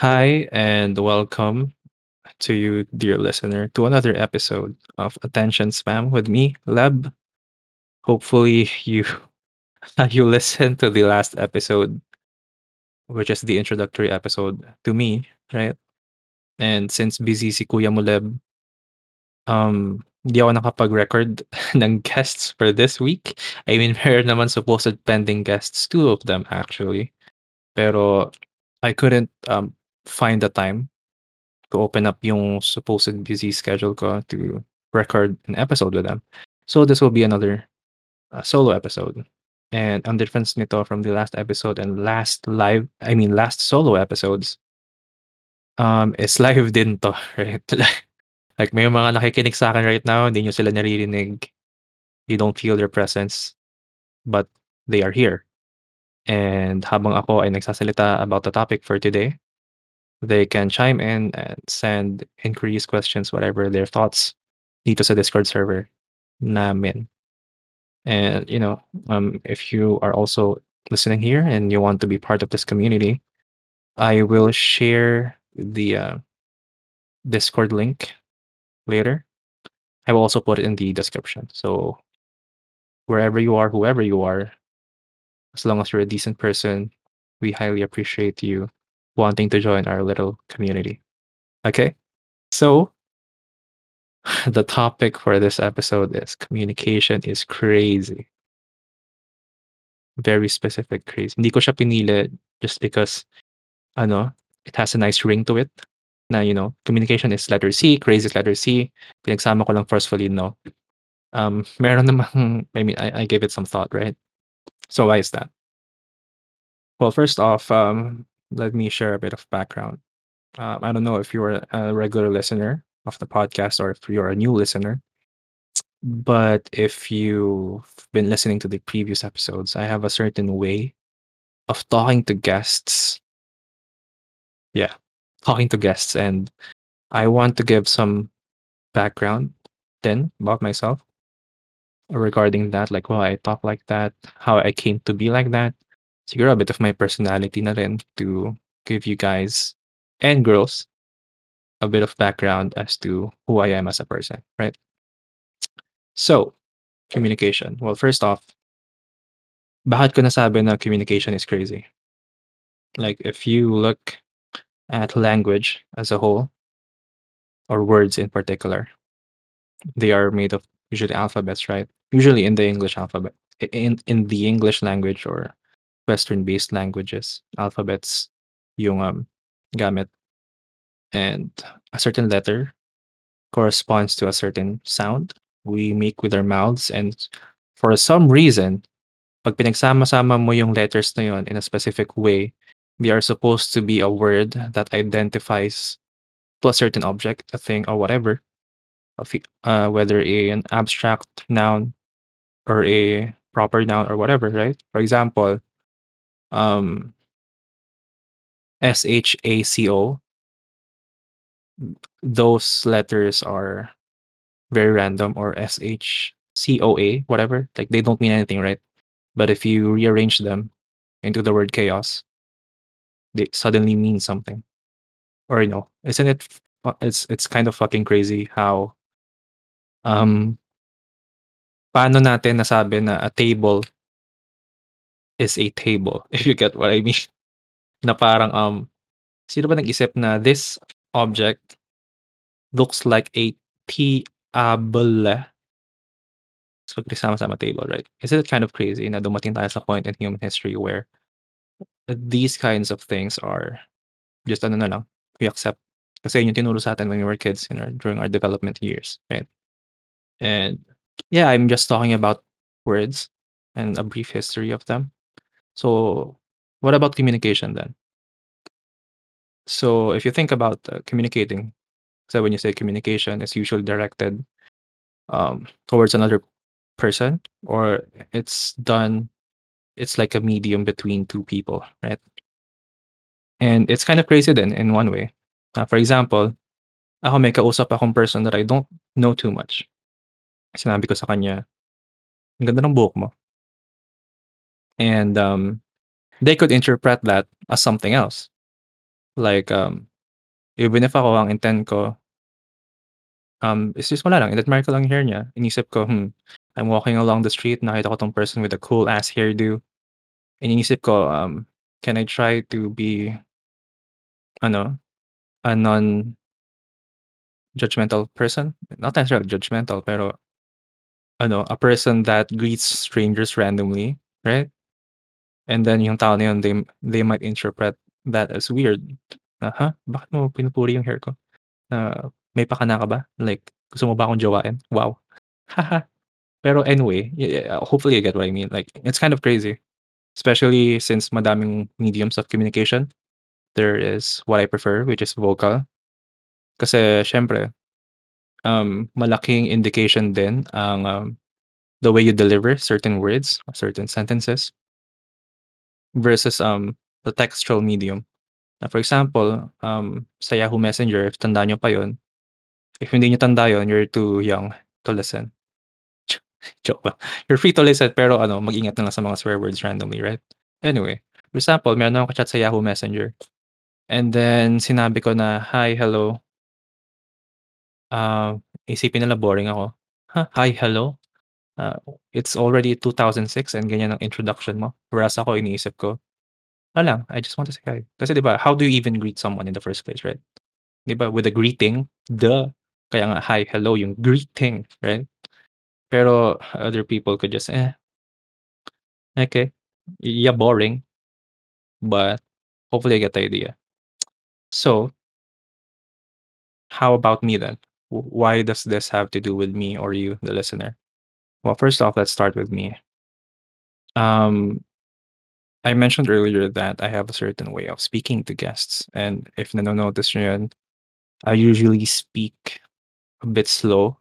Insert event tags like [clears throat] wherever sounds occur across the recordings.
Hi, and welcome to you, dear listener, to another episode of Attention Spam with me, Leb. Hopefully, you [laughs] you listened to the last episode, which is the introductory episode to me, right? And since busy si Kuya mo, Leb, um, hindi ako nakapag-record [laughs] ng guests for this week. I mean, [laughs] meron naman supposed pending guests, two of them actually. Pero I couldn't um, find the time to open up yung supposed busy schedule ko to record an episode with them. So this will be another uh, solo episode. And ang difference nito from the last episode and last live, I mean last solo episodes, um, is live [laughs] din to, right? [laughs] like may mga nakikinig sa akin right now, hindi nyo sila naririnig. You don't feel their presence, but they are here. And habang ako ay nagsasalita about the topic for today, they can chime in and send inquiries, questions, whatever their thoughts dito sa Discord server namin. And you know, um, if you are also listening here and you want to be part of this community, I will share the uh, Discord link later. I will also put it in the description. So wherever you are, whoever you are, as long as you're a decent person, we highly appreciate you wanting to join our little community. Okay? So [sighs] the topic for this episode is communication is crazy. Very specific crazy. Hindi ko siya pinili just because ano, it has a nice ring to it. Na, you know, communication is letter C, crazy is letter C. Pinagsama ko lang forcefully, no. Um, [laughs] meron namang, I mean, I, I gave it some thought, right? So why is that? Well, first off, um, let me share a bit of background. Um, I don't know if you're a regular listener of the podcast or if you're a new listener. But if you've been listening to the previous episodes, I have a certain way of talking to guests. Yeah, talking to guests. And I want to give some background then about myself regarding that, like why I talk like that, how I came to be like that. Siguro a bit of my personality na rin to give you guys and girls a bit of background as to who I am as a person, right? So, communication. Well, first off, bakit ko nasabi na communication is crazy? Like, if you look at language as a whole, or words in particular, they are made of usually alphabets, right? Usually in the English alphabet, in in the English language or Western-based languages, alphabets yung um, gamit. And a certain letter corresponds to a certain sound we make with our mouths. And for some reason, pag pinagsama-sama mo yung letters na yun in a specific way, they are supposed to be a word that identifies to a certain object, a thing, or whatever. Uh, whether a, an abstract noun or a proper noun or whatever, right? For example, um, S H A C O, those letters are very random, or S H C O A, whatever. Like they don't mean anything, right? But if you rearrange them into the word chaos, they suddenly mean something. Or you know, isn't it? It's it's kind of fucking crazy how um paano natin nasabi na a table is a table, [laughs] if you get what I mean. [laughs] Na parang um sino ba nag-isip na this object looks like a table. So pagsama-sama table, right? Isn't it kind of crazy na dumating tayo sa point in human history where these kinds of things are just ano na lang, we accept. Kasi yun yung tinuro sa atin when we were kids in our, during our development years, right? And yeah, I'm just talking about words and a brief history of them. So, what about communication then? So, if you think about uh, communicating, so when you say communication, it's usually directed um, towards another person, or it's done, it's like a medium between two people, right? And it's kind of crazy then in one way. Uh, for example, ako may kausap akong person that I don't know too much. Sinabi ko sa kanya, ang ganda ng buhok mo. And um, they could interpret that as something else. Like, um, even if ako ang intent ko um, is just wala lang, inadmire ko lang hair niya. Inisip ko, hmm, I'm walking along the street, nakita ko 'tong person with a cool ass hairdo. Iniisip ko, um, can I try to be ano, a non judgmental person? Not necessarily judgmental, pero ano, a person that greets strangers randomly, right? And then yung tao na yun, they they might interpret that as weird. Na, "Ha? Bakit mo pinupuri yung hair ko? Ah, may pakana ka ba? Like, gusto mo ba akong jowain? Wow." [laughs] Pero anyway, yeah, hopefully you get what I mean. Like, it's kind of crazy. Especially since madaming mediums of communication. There is what I prefer, which is vocal. Kasi siyempre, um, malaking indication din ang, um, the way you deliver certain words, certain sentences. Versus, um, the textual medium. Na for example, um, sa Yahoo Messenger, if tandaan niyo pa yun. If hindi niyo tanda yun, you're too young to listen. [laughs] Joke lang. You're free to listen pero ano, mag-ingat na lang sa mga swear words randomly, right? Anyway, for example, meron akong ka-chat sa Yahoo Messenger. And then sinabi ko na, "Hi, hello." Ah, isipin nila boring ako. "Ha, hi, hello? Ah, it's already 2006 and ganyan ang introduction mo." Whereas ako iniisip ko, wala I just want to say hi. Kasi 'di ba, how do you even greet someone in the first place, right? 'Di ba, with a greeting, duh. Kaya nga hi, hello, yung greeting, right? Pero other people could just, eh. Okay. Yeah, boring. But hopefully I get the idea. So how about me then? Why does this have to do with me or you, the listener? Well, first off, let's start with me. Um, I mentioned earlier that I have a certain way of speaking to guests, and if nano-notice niyo yun, I usually speak a bit slow,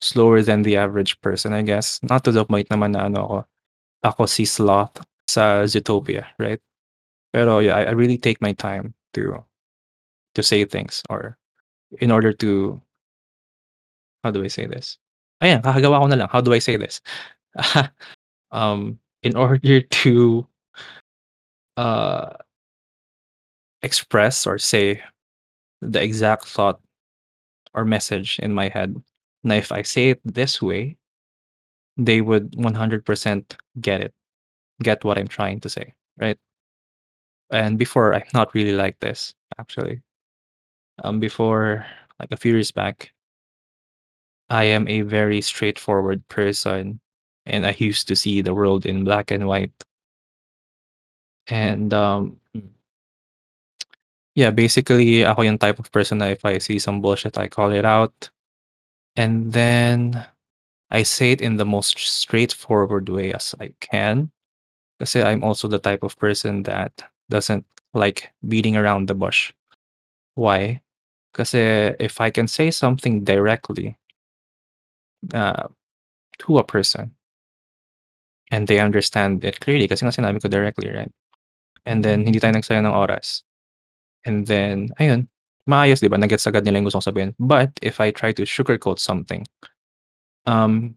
slower than the average person, I guess. Not to the point naman na ano ako, ako si sloth sa Zootopia, right? Pero yeah, I I really take my time to to say things or in order to how do I say this? Ayan, kakagawa ko na lang. How do I say this? [laughs] Um, in order to uh express or say the exact thought or message in my head na if I say it this way, they would 100% get it, get what I'm trying to say, right? And before, I'm not really like this, actually. Um, before, like a few years back I am a very straightforward person, and I used to see the world in black and white. And, um yeah, basically ako yung type of person na if I see some bullshit, I call it out. And then I say it in the most straightforward way as I can. Kasi I'm also the type of person that doesn't like beating around the bush. Why? Because if I can say something directly uh, to a person and they understand it clearly kasi nga sinabi ko directly, right? And then hindi tayo nagsayang ng oras. And then ayun, maayos 'di ba, na-gets agad nila yung gusto sabihin. But if I try to sugarcoat something, um,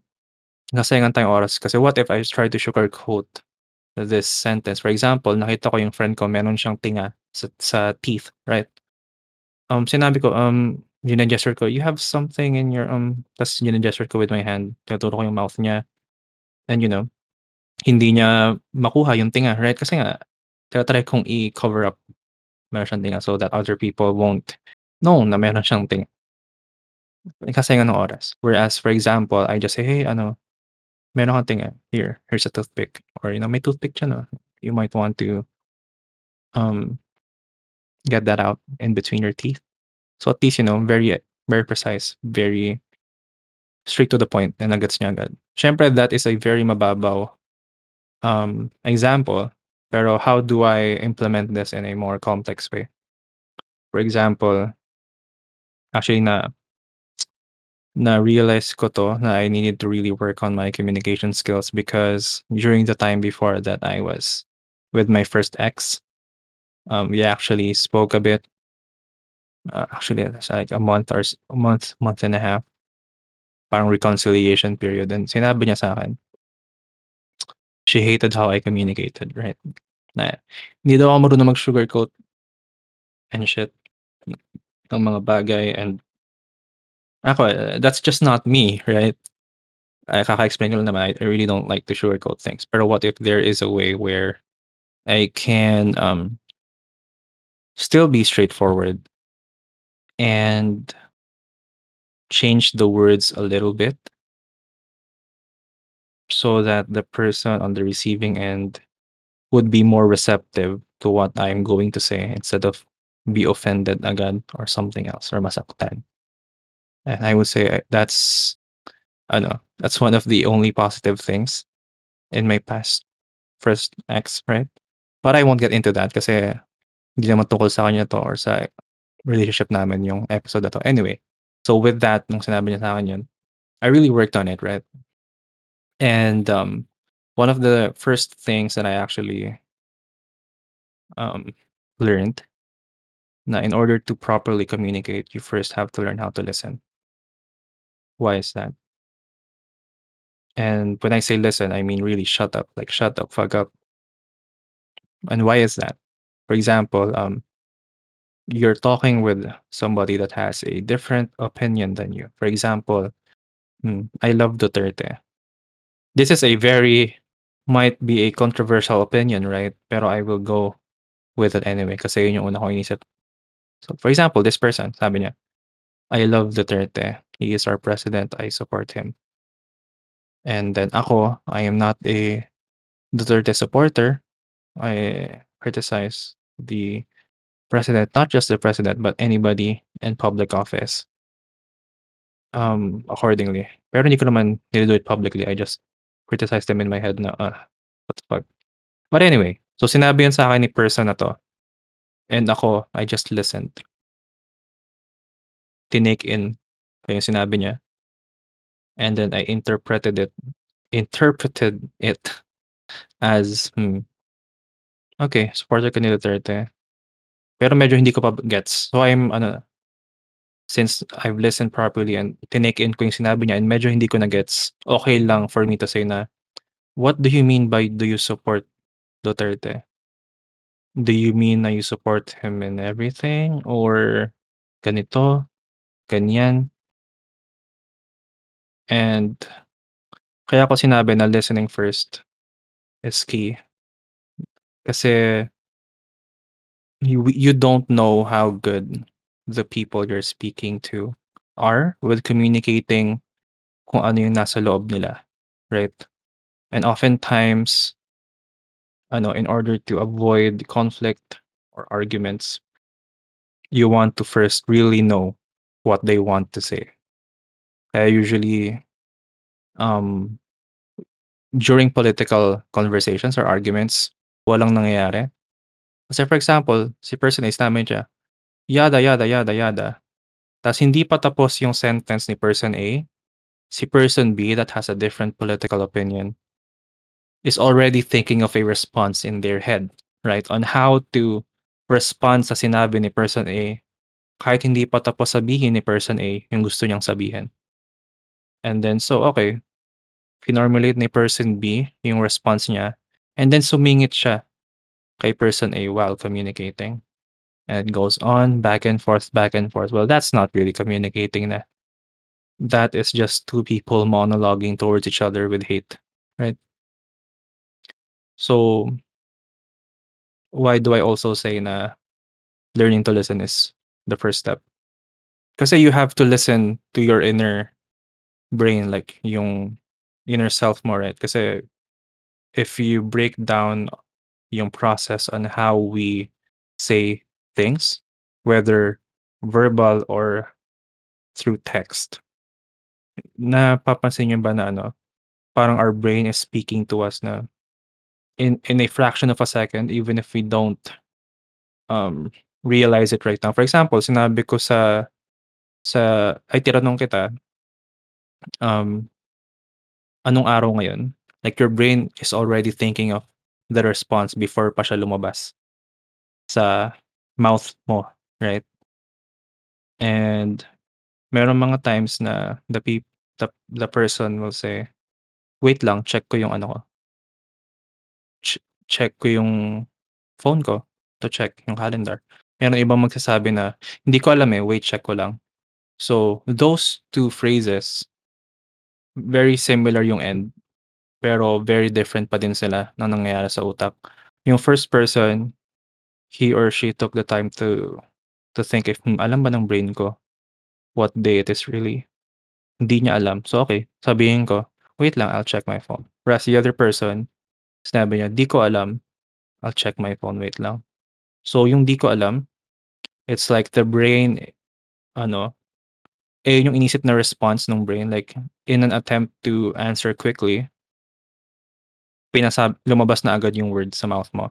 nasayangan tayong oras kasi what if I try to sugarcoat this sentence? For example, nakita ko yung friend ko meron siyang tinga sa sa teeth, right? Um, sinabi ko, um, gine-gesture ko, "You have something in your, um" ta's gine-gesture ko with my hand, tinuturo ko yung mouth niya. And you know, hindi niya makuha yung tinga, right? Kasi nga tina-try kong i-cover up meron siyang tinga so that other people won't know na meron siyang tinga. Nagsasayangan ng oras. Whereas for example, I just say, "Hey ano, meron kang tinga, here, here's a toothpick." Or you know, "May toothpick oh, you might want to" "um" "get that out in between your teeth." So at least you know, very very precise, very straight to the point na na-gets niya agad. Siyempre that is a very mababaw, um, example, pero how do I implement this in a more complex way? For example actually na na-realize ko 'to na I needed to really work on my communication skills because during the time before that I was with my first ex, um, we actually spoke a bit. Uh, actually it's like a month or a month, month and a half. Parang reconciliation period and sinabi niya sa'kin she hated how I communicated, right? Na hindi daw ako marunong mag-sugarcoat. and shit. Ng mga bagay and ako, eh, that's just not me, right? Ah, kaka-explain ko lang naman, I really don't like to sugarcoat things. Pero what if there is a way where I can, um still be straightforward and change the words a little bit so that the person on the receiving end would be more receptive to what I'm going to say instead of be offended agad or something else or masaktan. And I would say uh, that's I ano, that's one of the only positive things in my past first ex, right? But I won't get into that kasi hindi naman tungkol 'to or sa relationship namin yung episode na 'to. Anyway, so with that, nung sinabi niya sa'kin yun, I really worked on it, right? And, um, one of the first things that I actually um, learned na in order to properly communicate, you first have to learn how to listen. Why is that? And when I say listen, I mean really shut up, like shut up, fuck up. And why is that? For example, um you're talking with somebody that has a different opinion than you. For example, hmm, I love Duterte. This is a very might be a controversial opinion, right? Pero I will go with it anyway kasi yun yung una kong inisip. So, for example, this person, sabi niya, I love Duterte. He is our president. I support him. And then ako, I am not a Duterte supporter. I criticize the president, not just the president, but anybody in public office. Um, accordingly. Pero hindi ko naman nilo-do it publicly. I just criticize them in my head na, ah, what the fuck. But anyway, so sinabi yun sa'kin ni person na 'to. And ako, I just listened. Tinake in yung sinabi niya. And then I interpreted it interpreted it as, hmm, okey, supporter ka ni Duterte. Pero medyo hindi ko pa gets. So I'm ano since I've listened properly and tinake in ko yung sinabi niya and medyo hindi ko na gets, okey lang for me to say na, "What do you mean by do you support Duterte? Do you mean na you support him in everything or ganito, ganyan?" And kaya ko sinabi na listening first is key. Kasi you you don't know how good the people you're speaking to are with communicating kung ano yung nasa loob nila, right? And oftentimes ano, in order to avoid conflict or arguments you want to first really know what they want to say. Kaya usually, um, during political conversations or arguments, walang nangyayari. Kasi for example, si person A sinabi niya, yada, yada, yada, yada. Tas hindi pa tapos yung sentence ni person A, si person B that has a different political opinion is already thinking of a response in their head, right? On how to respond sa sinabi ni person A kahit hindi pa tapos sabihin ni person A yung gusto niyang sabihin. And then so, okey, finormulate ni person B yung response niya and then sumingit siya kay person A while communicating. And it goes on back and forth, back and forth. Well, that's not really communicating na. That is just two people monologuing towards each other with hate, right? So why do I also say na learning to listen is the first step? Kasi you have to listen to your inner brain, like yung inner self more, right? Kasi if you break down yung process on how we say things, whether verbal or through text. Napapansin niyo ba na ano, parang our brain is speaking to us na in in a fraction of a second even if we don't um, realize it right now. For example, sinabi ko sa sa ay tinanong kita um, anong araw ngayon? Like your brain is already thinking of the response before pa siya lumabas sa mouth mo, right? And merong mga times na the peop the the person will say, "Wait lang, check ko yung ano ko." Che check ko yung phone ko to check yung calendar. Merong ibang magsasabi na, "Hindi ko alam, eh, wait check ko lang." So, those 2 phrases very similar yung end, pero very different pa din sila ng nangyayari sa utak. Yung first person, he or she took the time to to think if, hmm, alam ba ng brain ko what day it is really? Hindi niya alam. So, okey, sabihin ko, "Wait lang, I'll check my phone." Whereas the other person, sinabi niya, "Di ko alam, I'll check my phone, wait lang." So, yung di ko alam, it's like the brain, ano, eh, yung inisip na response nung brain like in an attempt to answer quickly pinasab lumabas na agad yung word sa mouth mo.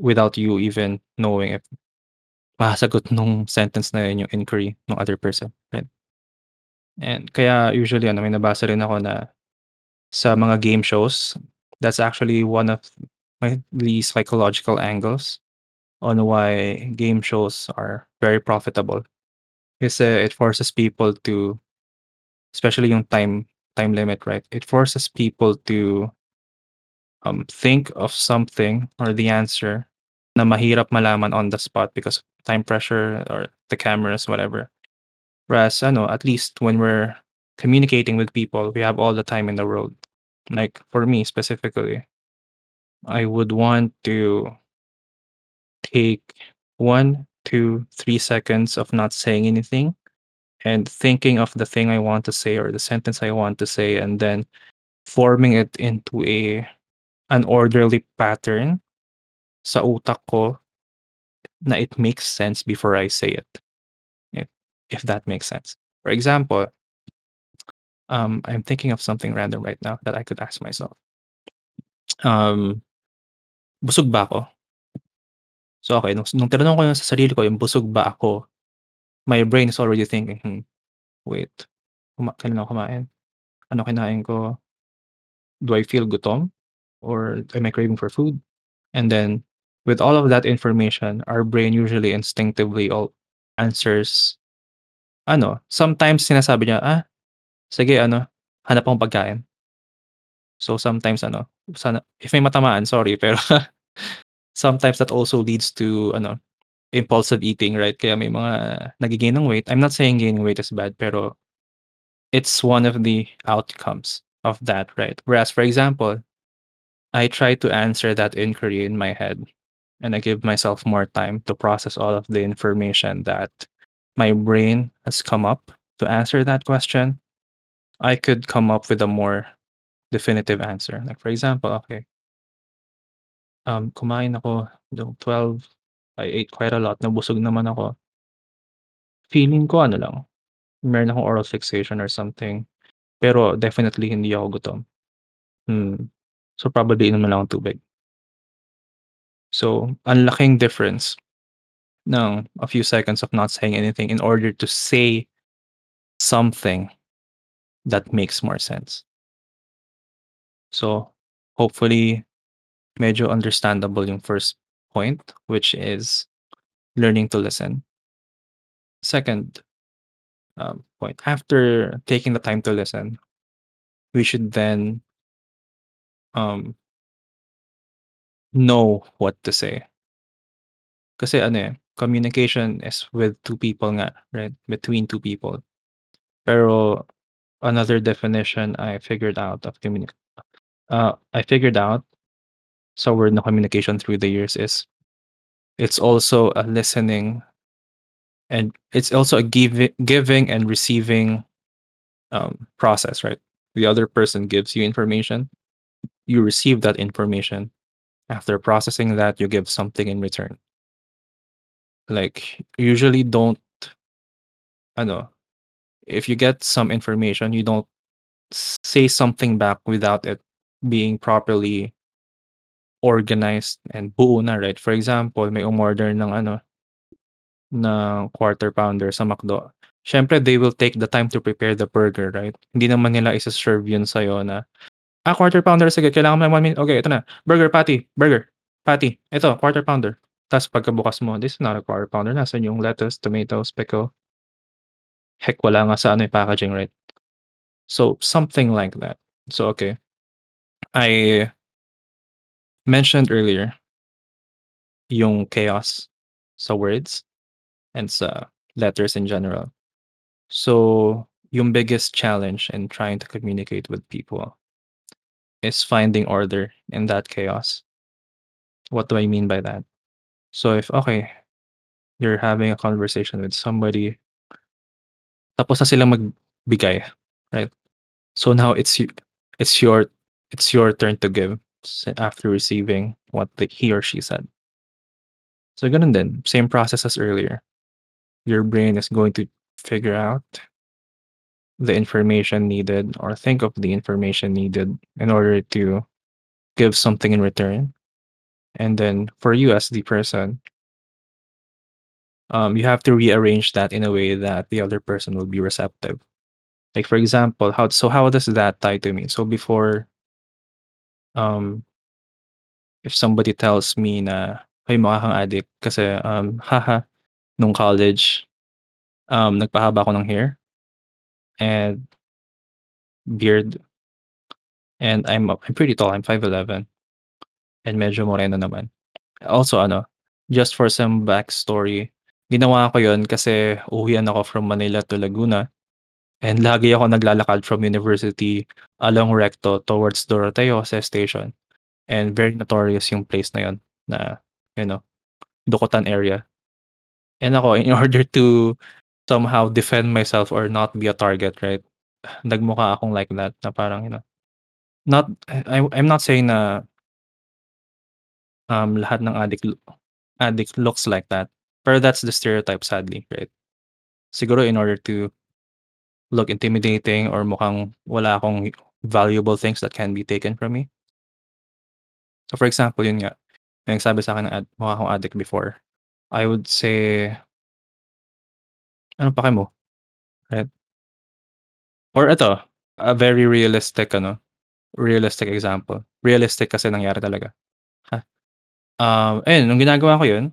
Without you even knowing if masasagot nung sentence na yun yung inquiry nung other person, right? And kaya usually ano, may nabasa rin ako na sa mga game shows, that's actually one of my the psychological angles on why game shows are very profitable. Kasi it forces people to especially yung time time limit, right? It forces people to um, think of something or the answer na mahirap malaman on the spot because of time pressure or the cameras, whatever. Whereas ano, at least when we're communicating with people, we have all the time in the world. Like for me specifically, I would want to take one, two, three seconds of not saying anything and thinking of the thing I want to say or the sentence I want to say and then forming it into a an orderly pattern sa utak ko na it makes sense before I say it. If that makes sense. For example, um, I'm thinking of something random right now that I could ask myself. Um, busog ba ako? So, okey nung nung tinanong ko sa sarili ko yung busog ba ako, my brain is already thinking, "Hmm, wait, kuma kailan ako kumain? Ano kinain ko? Do I feel gutom or am I craving for food?" And then with all of that information, our brain usually instinctively all answers ano, sometimes sinasabi niya, "Ah, sige ano, hanap akong pagkain." So, sometimes ano, sana if may matamaan, sorry, [laughs] pero sometimes that also leads to ano, impulsive eating, right? Kaya may mga nagge-gain ng weight. I'm not saying gaining weight is bad, pero it's one of the outcomes of that, right? Whereas, for example, I try to answer that inquiry in my head, and I give myself more time to process all of the information that my brain has come up to answer that question. I could come up with a more definitive answer. Like for example, okay, um, kumain ako nung 12, I ate quite a lot, nabusog naman ako. Feeling ko ano lang, meron akong oral fixation or something, pero definitely hindi ako gutom. Hmm, so probably inom na lang akong tubig. So, ang laking difference ng a few seconds of not saying anything in order to say something that makes more sense. So, hopefully medyo understandable yung first point, which is learning to listen. Second, um, point, after taking the time to listen, we should then um know what to say. Kasi ano, eh, communication is with 2 people nga, right? Between 2 people. Pero another definition I figured out of communi uh, I figured out sa word na communication through the years is it's also a listening and it's also a givi giving and receiving um, process, right? The other person gives you information, you receive that information. After processing that, you give something in return. Like, usually don't ano, if you get some information, you don't say something back without it being properly organized and buo na, right? For example, may umorder ng ano ng Quarter Pounder sa McDo. Siyempre they will take the time to prepare the burger, right? Hindi naman nila ise-serve yun sa'yo na, "Ah, Quarter Pounder, sige kailangan mo ng 1 minute, okey ito na, burger patty, burger patty, eto Quarter Pounder." Tas pagkabukas mo, "This is not a Quarter Pounder, nasaan yung lettuce, tomatoes, pickle?" Heck, wala nga sa ano, eh, packaging, right? So, something like that. So, okay. I mentioned earlier yung chaos sa words and sa letters in general. So, yung biggest challenge in trying to communicate with people is finding order in that chaos. What do I mean by that? So if okay, you're having a conversation with somebody tapos na silang magbigay, right? So now it's y it's your it's your turn to give after receiving what the he or she said. So ganun din, same process as earlier. Your brain is going to figure out the information needed or think of the information needed in order to give something in return. And then for you as the person um, you have to rearrange that in a way that the other person will be receptive. Like for example, how so how does that tie to me? So before um if somebody tells me na, "Hoy mukha addict," kasi, um, [laughs] haha, nung college, um, nagpahaba ako ng hair and beard. And I'm I'm pretty tall, I'm 5'11". And medyo moreno naman. Also ano, just for some backstory, ginawa ko yun kasi uuwian ako from Manila to Laguna. And lagi ako naglalakad from university along Recto towards Doroteo Jose Station. And very notorious yung place na yun na, you know, Dukutan area. And ako in [laughs] order to somehow defend myself or not be a target, right? Nagmukha akong like that na parang, you know, not I I'm not saying na um, lahat ng addict addict looks like that. Pero that's the stereotype sadly, right? Siguro in order to look intimidating or mukhang wala akong valuable things that can be taken from me. So for example, yun nga, may nagsabi sa'kin na ad mukha akong addict before. I would say "Anong pake mo?" Right? Or eto, a very realistic ano, realistic example. Realistic kasi nangyari talaga. Ha um, ayun nung ginagawa ko yun,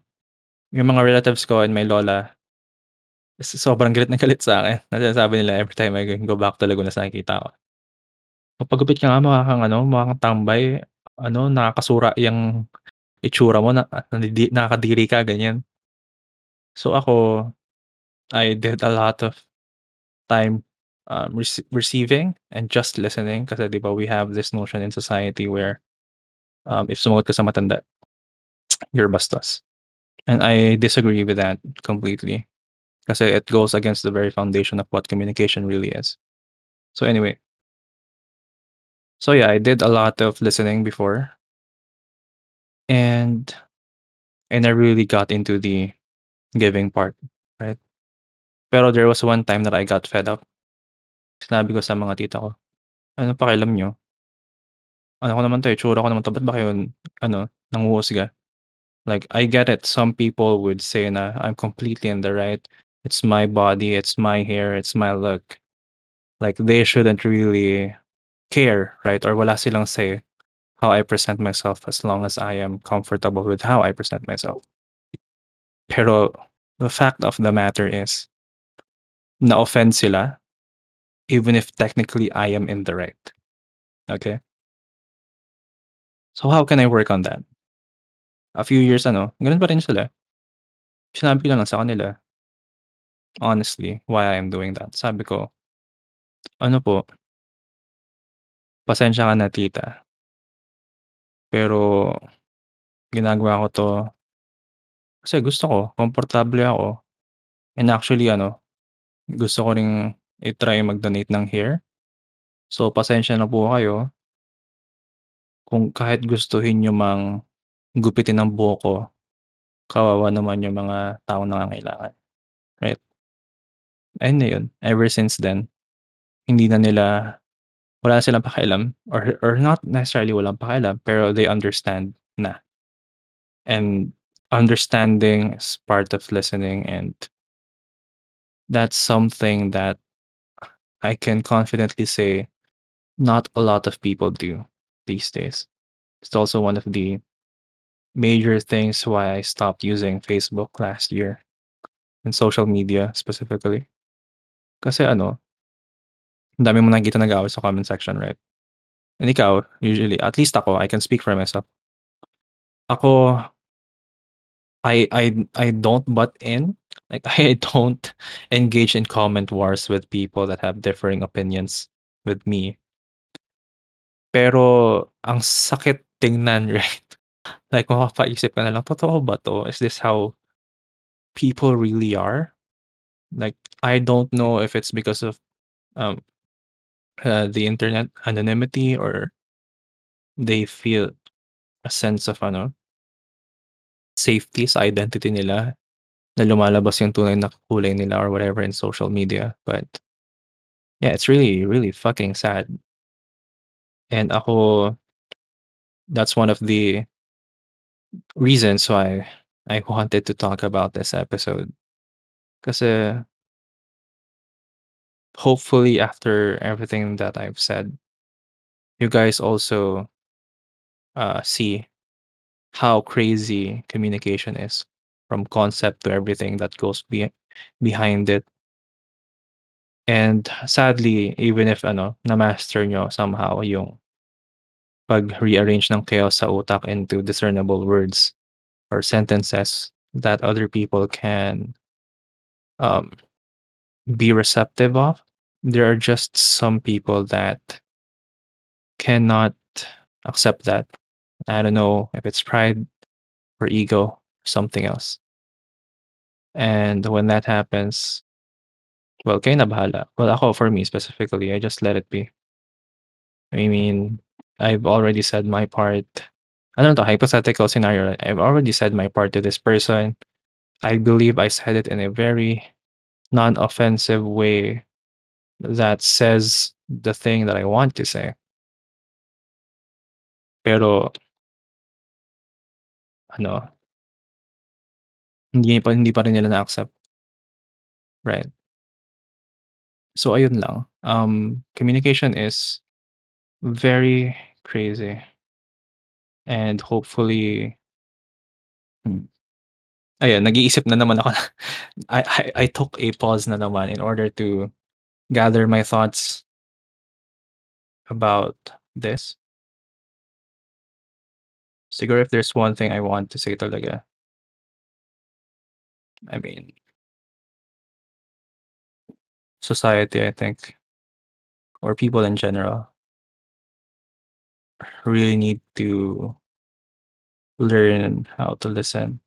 yung mga relatives ko and my lola sobrang galit na galit sa'kin na sinasabi nila every time I go back to Laguna ta's nakikita ko. "Magpagupit ka nga mukha kang ano, mukha kang tambay, ano nakakasura yang itsura mo na nandidi nakakadiri ka," ganyan. So ako, I did a lot of time, um, rece receiving and just listening 'di ba we have this notion in society where, um, if sumagot ka sa matanda, you're bastos. And I disagree with that completely. Kasi it goes against the very foundation of what communication really is. So anyway So yeah, I did a lot of listening before. And and I really got into the giving part, right? Pero there was one time that I got fed up. Sinabi ko sa mga tita ko, "Anong pakialam niyo?" Ano ko naman 'to, itsura ko naman 'to, ba't ba kayo ano, nanghuhusga? Like, I get it, some people would say na I'm completely in the right. It's my body, it's my hair, it's my look. Like, they shouldn't really care, right? Or wala silang say how I present myself as long as I am comfortable with how I present myself. Pero the fact of the matter is na-offend sila even if technically I am in the right. Okay? So how can I work on that? A few years ano, gano'n pa rin sila. Sinabi ko lang sa kanila honestly, why I am doing that. Sabi ko ano po pasensya ka na tita. Pero ginagawa ko 'to kasi gusto ko, komportable ako. And actually ano, gusto ko ring i-try mag-donate ng hair. So pasensya na po kayo. Kung kahit gustuhin niyo mang gupitin ang buhok ko, kawawa naman yung mga taong nangangailangan, right? Ayun na yun, ever since then, hindi na nila wala na silang pakialam or or not necessarily walang pakialam, pero they understand na. And understanding is part of listening and that's something that I can confidently say not a lot of people do these days. It's also one of the major things why I stopped using Facebook last year and social media specifically. Kasi ano dami mong nakikitang nag-aaway sa comment section, right? And ikaw, usually at least ako, I can speak for myself. Ako I I I don't butt in. Like, [laughs] I don't engage in comment wars with people that have differing opinions with me. Pero ang sakit tingnan, [laughs] right? Like, mapapaisip ka na lang, "Totoo ba 'to? Is this how people really are?" Like, I don't know if it's because of, um, uh, the internet anonymity or they feel a sense of ano safety sa identity nila, na lumalabas yung tunay na kulay nila or whatever in social media, but yeah, it's really, really fucking sad. And ako that's one of the reasons why I wanted to talk about this episode. Because hopefully after everything that I've said you guys also uh, see how crazy communication is from concept to everything that goes be behind it. And sadly, even if ano, na-master niyo somehow yung pag-rearrange ng chaos sa utak into discernible words or sentences that other people can um, be receptive of, there are just some people that cannot accept that. I don't know if it's pride or ego, something else. And when that happens, well, kayo na bahala. Well, ako for me specifically, I just let it be. I mean, I've already said my part. Ano 'to, hypothetical scenario. I've already said my part to this person. I believe I said it in a very non-offensive way that says the thing that I want to say. Pero ano hindi pa hindi pa rin nila na-accept. Right. So ayun lang, um, communication is very crazy. And hopefully hmm. Ayan, nag-iisip na naman ako. [laughs] I I I took a pause na naman in order to gather my thoughts about this. Siguro if there's one thing I want to say talaga I mean society, I think or people in general really need to learn how to listen,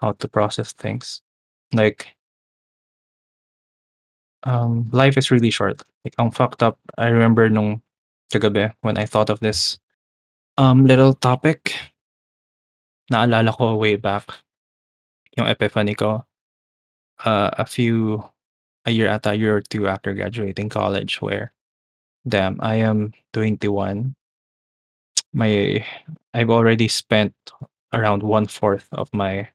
how to process things. Like um, life is really short. Like, ang fucked up, I remember nung kagabi when I thought of this, um, little topic. Naalala ko way back yung epiphany ko. Uh, a few a year at a year or 2 after graduating college where, damn, I am 21. My I've already spent around 1/4 of my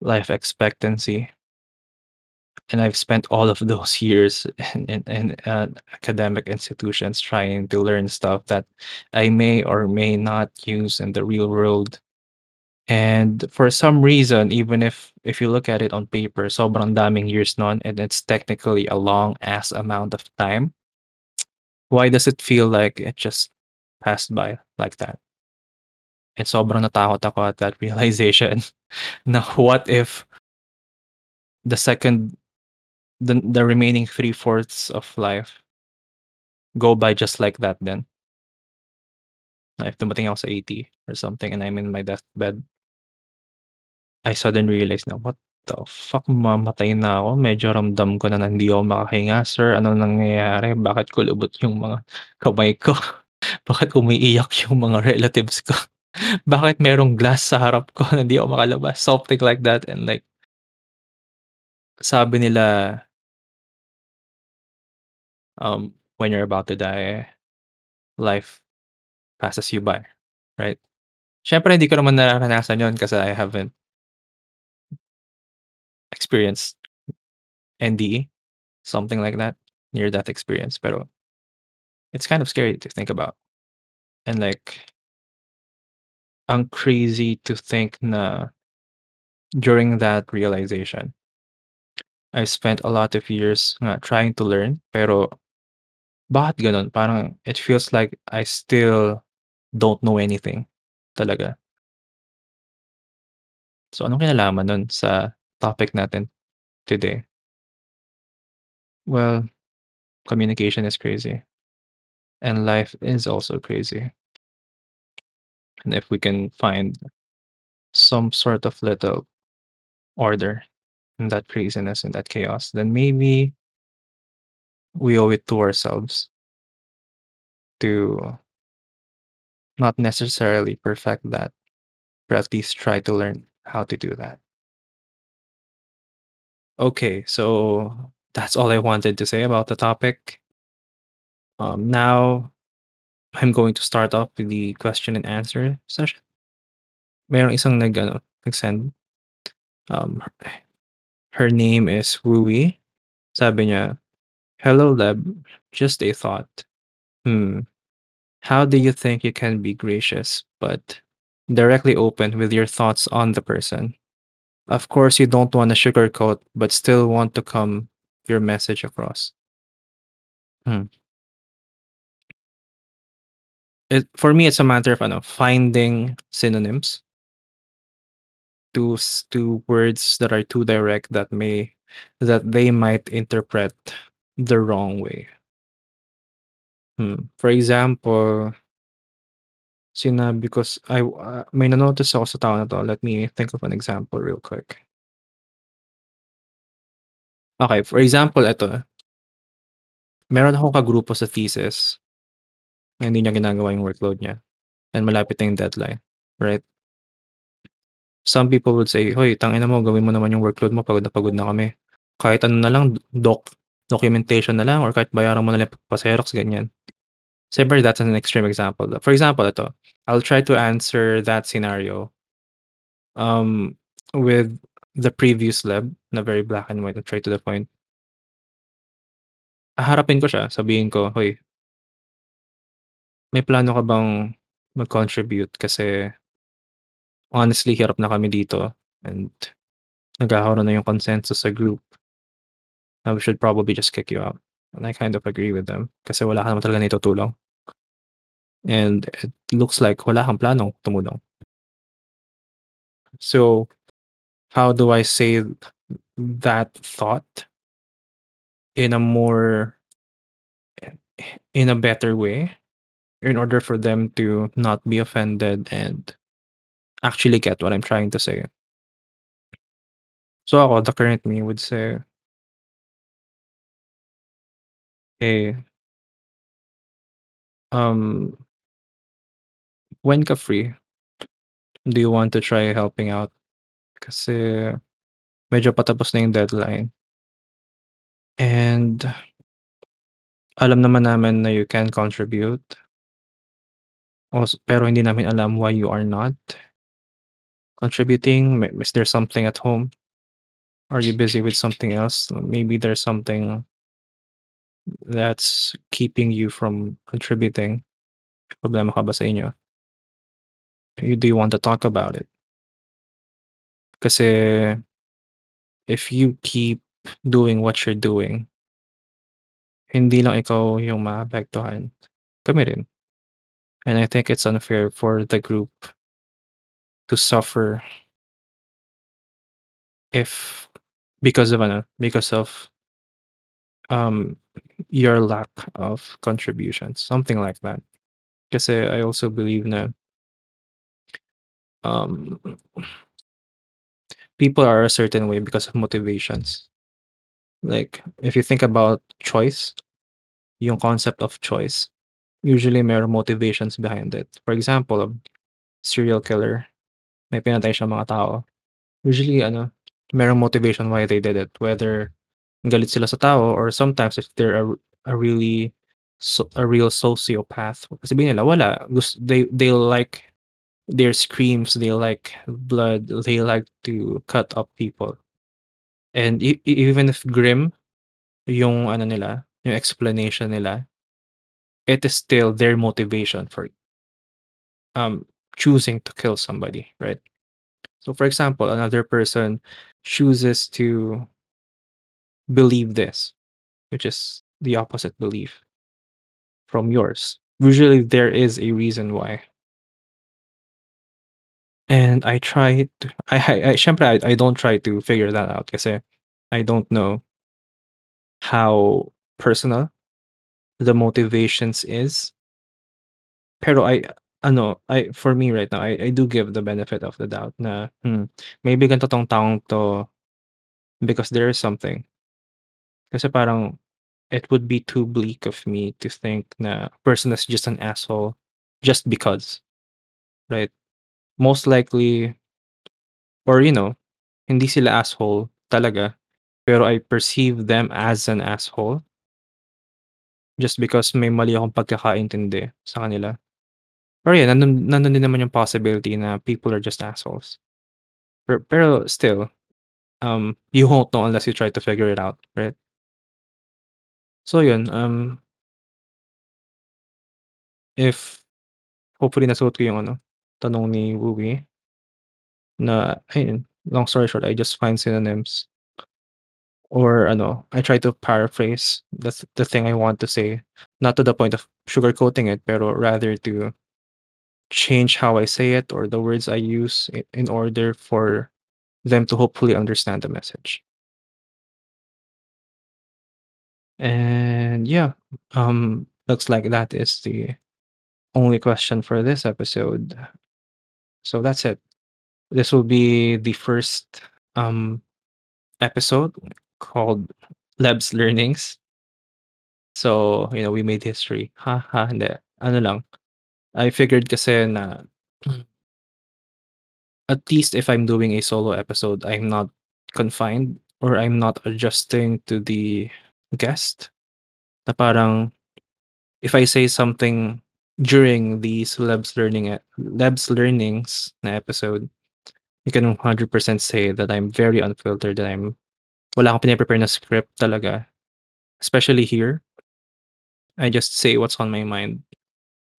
life expectancy. And I've spent all of those [laughs] years in in in, uh, academic institutions trying to learn stuff that I may or may not use in the real world. And for some reason, even if if you look at it on paper, sobrang daming years nun and it's technically a long ass amount of time. Why does it feel like it just passed by like that? And sobrang natakot ako at that [laughs] realization [laughs] now, what if the second the the remaining three fourths of life go by just like that then? If dumating ako sa 80 or something and I'm in my deathbed I suddenly realized na, "What the fuck, mamamatay na ako, medyo ramdam ko na hindi ako makahinga, sir, ano nangyayari? Bakit ko lubot yung mga kamay ko? [laughs] Bakit umiiyak yung mga relatives ko? [laughs] Bakit merong glass sa harap ko na hindi ako makalabas?" Something like that and like sabi nila um, when you're about to die, life passes you by, right? Siyempre hindi ko naman nararanasan yun kasi I haven't experienced NDE, something like that, near-death experience, pero it's kind of scary to think about. And like ang crazy to think na during that realization I spent a lot of years nga trying to learn, pero bakit gano'n? Parang it feels like I still don't know anything talaga. So, anong kinalaman nun sa topic natin today? Well, communication is crazy. And life is also crazy. And if we can find some sort of little order in that craziness, in that chaos, then maybe we owe it to ourselves to not necessarily perfect that, but at least try to learn how to do that. Okay, so that's all I wanted to say about the topic. Um, now I'm going to start off with the question and answer session. Merong isang nag-ano, nag-send. Um, her name is Rui. Sabi niya, "Hello Leb, just a thought. Hmm, how do you think you can be gracious but directly open with your thoughts on the person? Of course, you don't want to sugarcoat but still want to come your message across." Hmm. It for me, it's a matter of finding synonyms to to words that are too direct that may that they might interpret the wrong way. Hmm, for example sinabi ko s ay ah, may na-notice ako sa tao na 'to, let me think of an example real quick. Okay, for example, eto. Meron akong kagrupo sa thesis na hindi niya ginagawa yung workload niya and malapit na yung deadline, right? Some people would say, "Hoy, tangina mo gawin mo naman yung workload mo, pagod na pagod na kami. Kahit ano na lang doc documentation na lang or kahit bayaran mo na lang pa-xerox," ganyan. Siyempre that's an extreme example. For example, ito, I'll try to answer that scenario um, with the previous lab na very black and white and straight to the point. Haharapin ko siya, sabihin ko, "Hoy" "may plano ka bang mag-contribute kasi" "honestly hirap na kami dito and nagkakaroon na yung consensus sa group na we should probably just kick you out." And I kind of agree with them kasi wala ka naman talagang naitutulong. And it looks like wala kang planong tumulong. So, how do I say that thought in a more in a better way in order for them to not be offended and actually get what I'm trying to say? So ako, the current me would say "Hey" "um" "when ka free? Do you want to try helping out? Kasi medyo patapos na yung deadline." And alam naman namin na you can contribute. Also pero hindi namin alam why you are not contributing. May is there something at home? Are you busy with something else? Maybe there's something that's keeping you from contributing. Problema ka ba sa inyo? Do you want to talk about it? Kasi if you keep doing what you're doing hindi lang ikaw yung maapektuhan, kami rin. And I think it's unfair for the group to suffer if because of ano, because of um, your lack of contributions, something like that. Kasi I also believe na um, people are a certain way because of motivations. Like, if you think about choice, yung concept of choice, usually merong motivations behind it. For example, serial killer, may pinatay siyang mga tao. Usually ano, merong motivation why they did it. Whether galit sila sa tao or sometimes if they're a a really so a real sociopath, sabihin nila wala, they they like their screams, they like blood, they like to cut up people. And e even if grim yung ano nila, yung explanation nila, it is still their motivation for um, choosing to kill somebody, right? So for example, another person chooses to believe this, which is the opposite belief from yours. Usually there is a reason why. And I tried I I I I I don't try to figure that out kasi I don't know how personal the motivations is. Pero I ano, I for me right now, I I do give the benefit of the doubt na, hmm, maybe ganito 'tong taong 'to because there is something. Kasi parang it would be too bleak of me to think na person is just an asshole just because, right? Most likely or you know, hindi sila asshole talaga, pero I perceive them as an asshole. Just because may mali akong pagkakaintindi sa kanila. Pero yun, nandun nandun din naman yung possibility na people are just assholes. Per pero still, um, you won't know unless you try to figure it out, right? So yun, um if hopefully nasagot ko yung ano, tanong ni Wowie. Na ayun, long story short, I just find synonyms. Or ano, I try to paraphrase the th the thing I want to say, not to the point of sugarcoating it, pero rather to change how I say it or the words I use i in order for them to hopefully understand the message. And yeah, um, looks like that is the only question for this episode. So that's it. This will be the first, um, episode called Leb's Learnings. So, you know, we made history. Ha, ha, hindi. Ano lang, I figured kasi na [clears throat] at least if I'm doing a solo episode, I'm not confined or I'm not adjusting to the guest. Na parang if I say something during these Leb's learning e Leb's learnings na episode, you can 100% say that I'm very unfiltered, that I'm wala akong pine-prepare na script talaga. Especially here. I just say what's on my mind.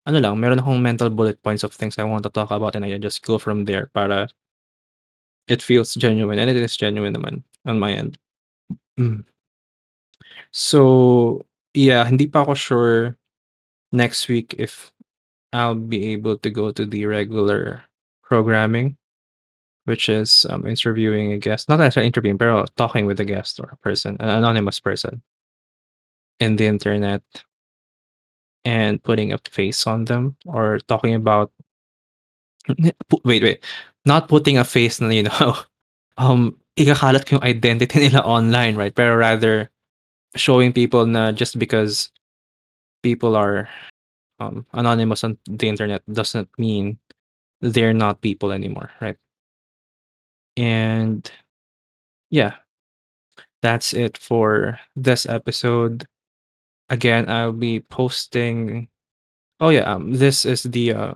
Ano lang, meron akong mental bullet points of things I want to talk about and I just go from there para it feels genuine and it is genuine naman on my end. Hmm. So, yeah, hindi pa ako sure next week if I'll be able to go to the regular programming, which is, um, interviewing a guest. Not necessarily interviewing, but talking with a guest or a person, an anonymous person in the internet and putting a face on them or talking about [laughs] wait, wait. Not putting a face na, you know, [laughs] um, ikakalat ko yung identity nila [laughs] online, right? Pero rather showing people na just because people are, um, anonymous on the internet doesn't mean they're not people anymore, right? And yeah. That's it for this episode. Again, I'll be posting oh yeah, um, this is the, uh,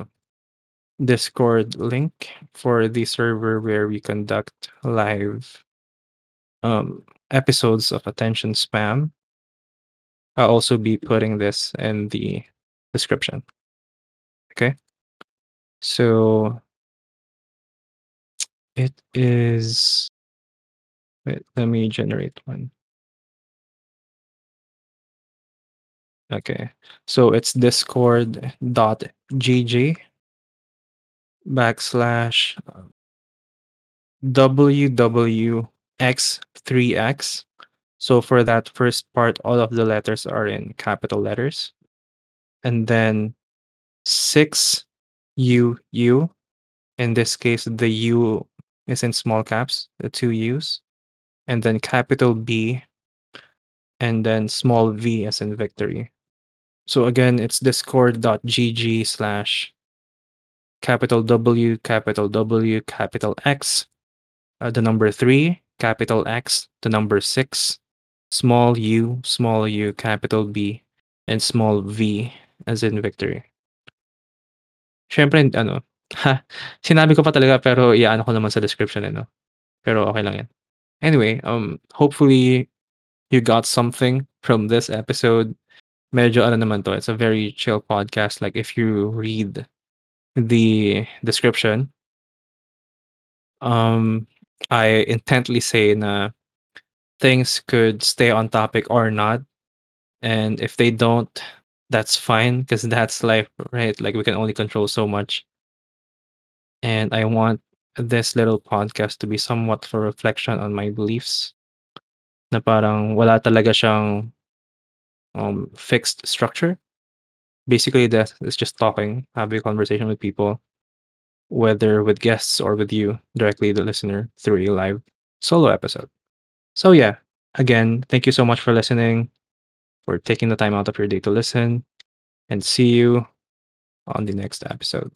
Discord link for the server where we conduct live um, episodes of Attention Spam. I'll also be putting this in the description. Okay? So it is wait, let me generate one. Okay. So it's discord.gg backslash WWX3X. So for that first part, all of the letters are in capital letters. And then 6 U U. In this case, the U is in small caps, the two U's. And then capital B and then small v as in victory. So again, it's discord.gg slash capital W, capital W, capital X, uh, the number 3, capital X, the number 6, small u, small u, capital B, and small v as in victory. Siyempre ano, [laughs] ha, sinabi ko pa talaga pero i-aano ko naman sa description eh, no? Pero okey lang 'yan. Anyway, um, hopefully you got something from this episode. Medyo ano naman 'to, it's a very chill podcast, like if you read the description um, I intently say na things could stay on topic or not. And if they don't, that's fine because [laughs] that's life, right? Like we can only control so much. And I want this little podcast to be somewhat for reflection on my beliefs. Na parang wala talaga siyang um, fixed structure. Basically, that is just talking, having a conversation with people, whether with guests or with you, directly the listener, through a live solo episode. So yeah, again, thank you so much for listening, for taking the time out of your day to listen, and see you on the next episode.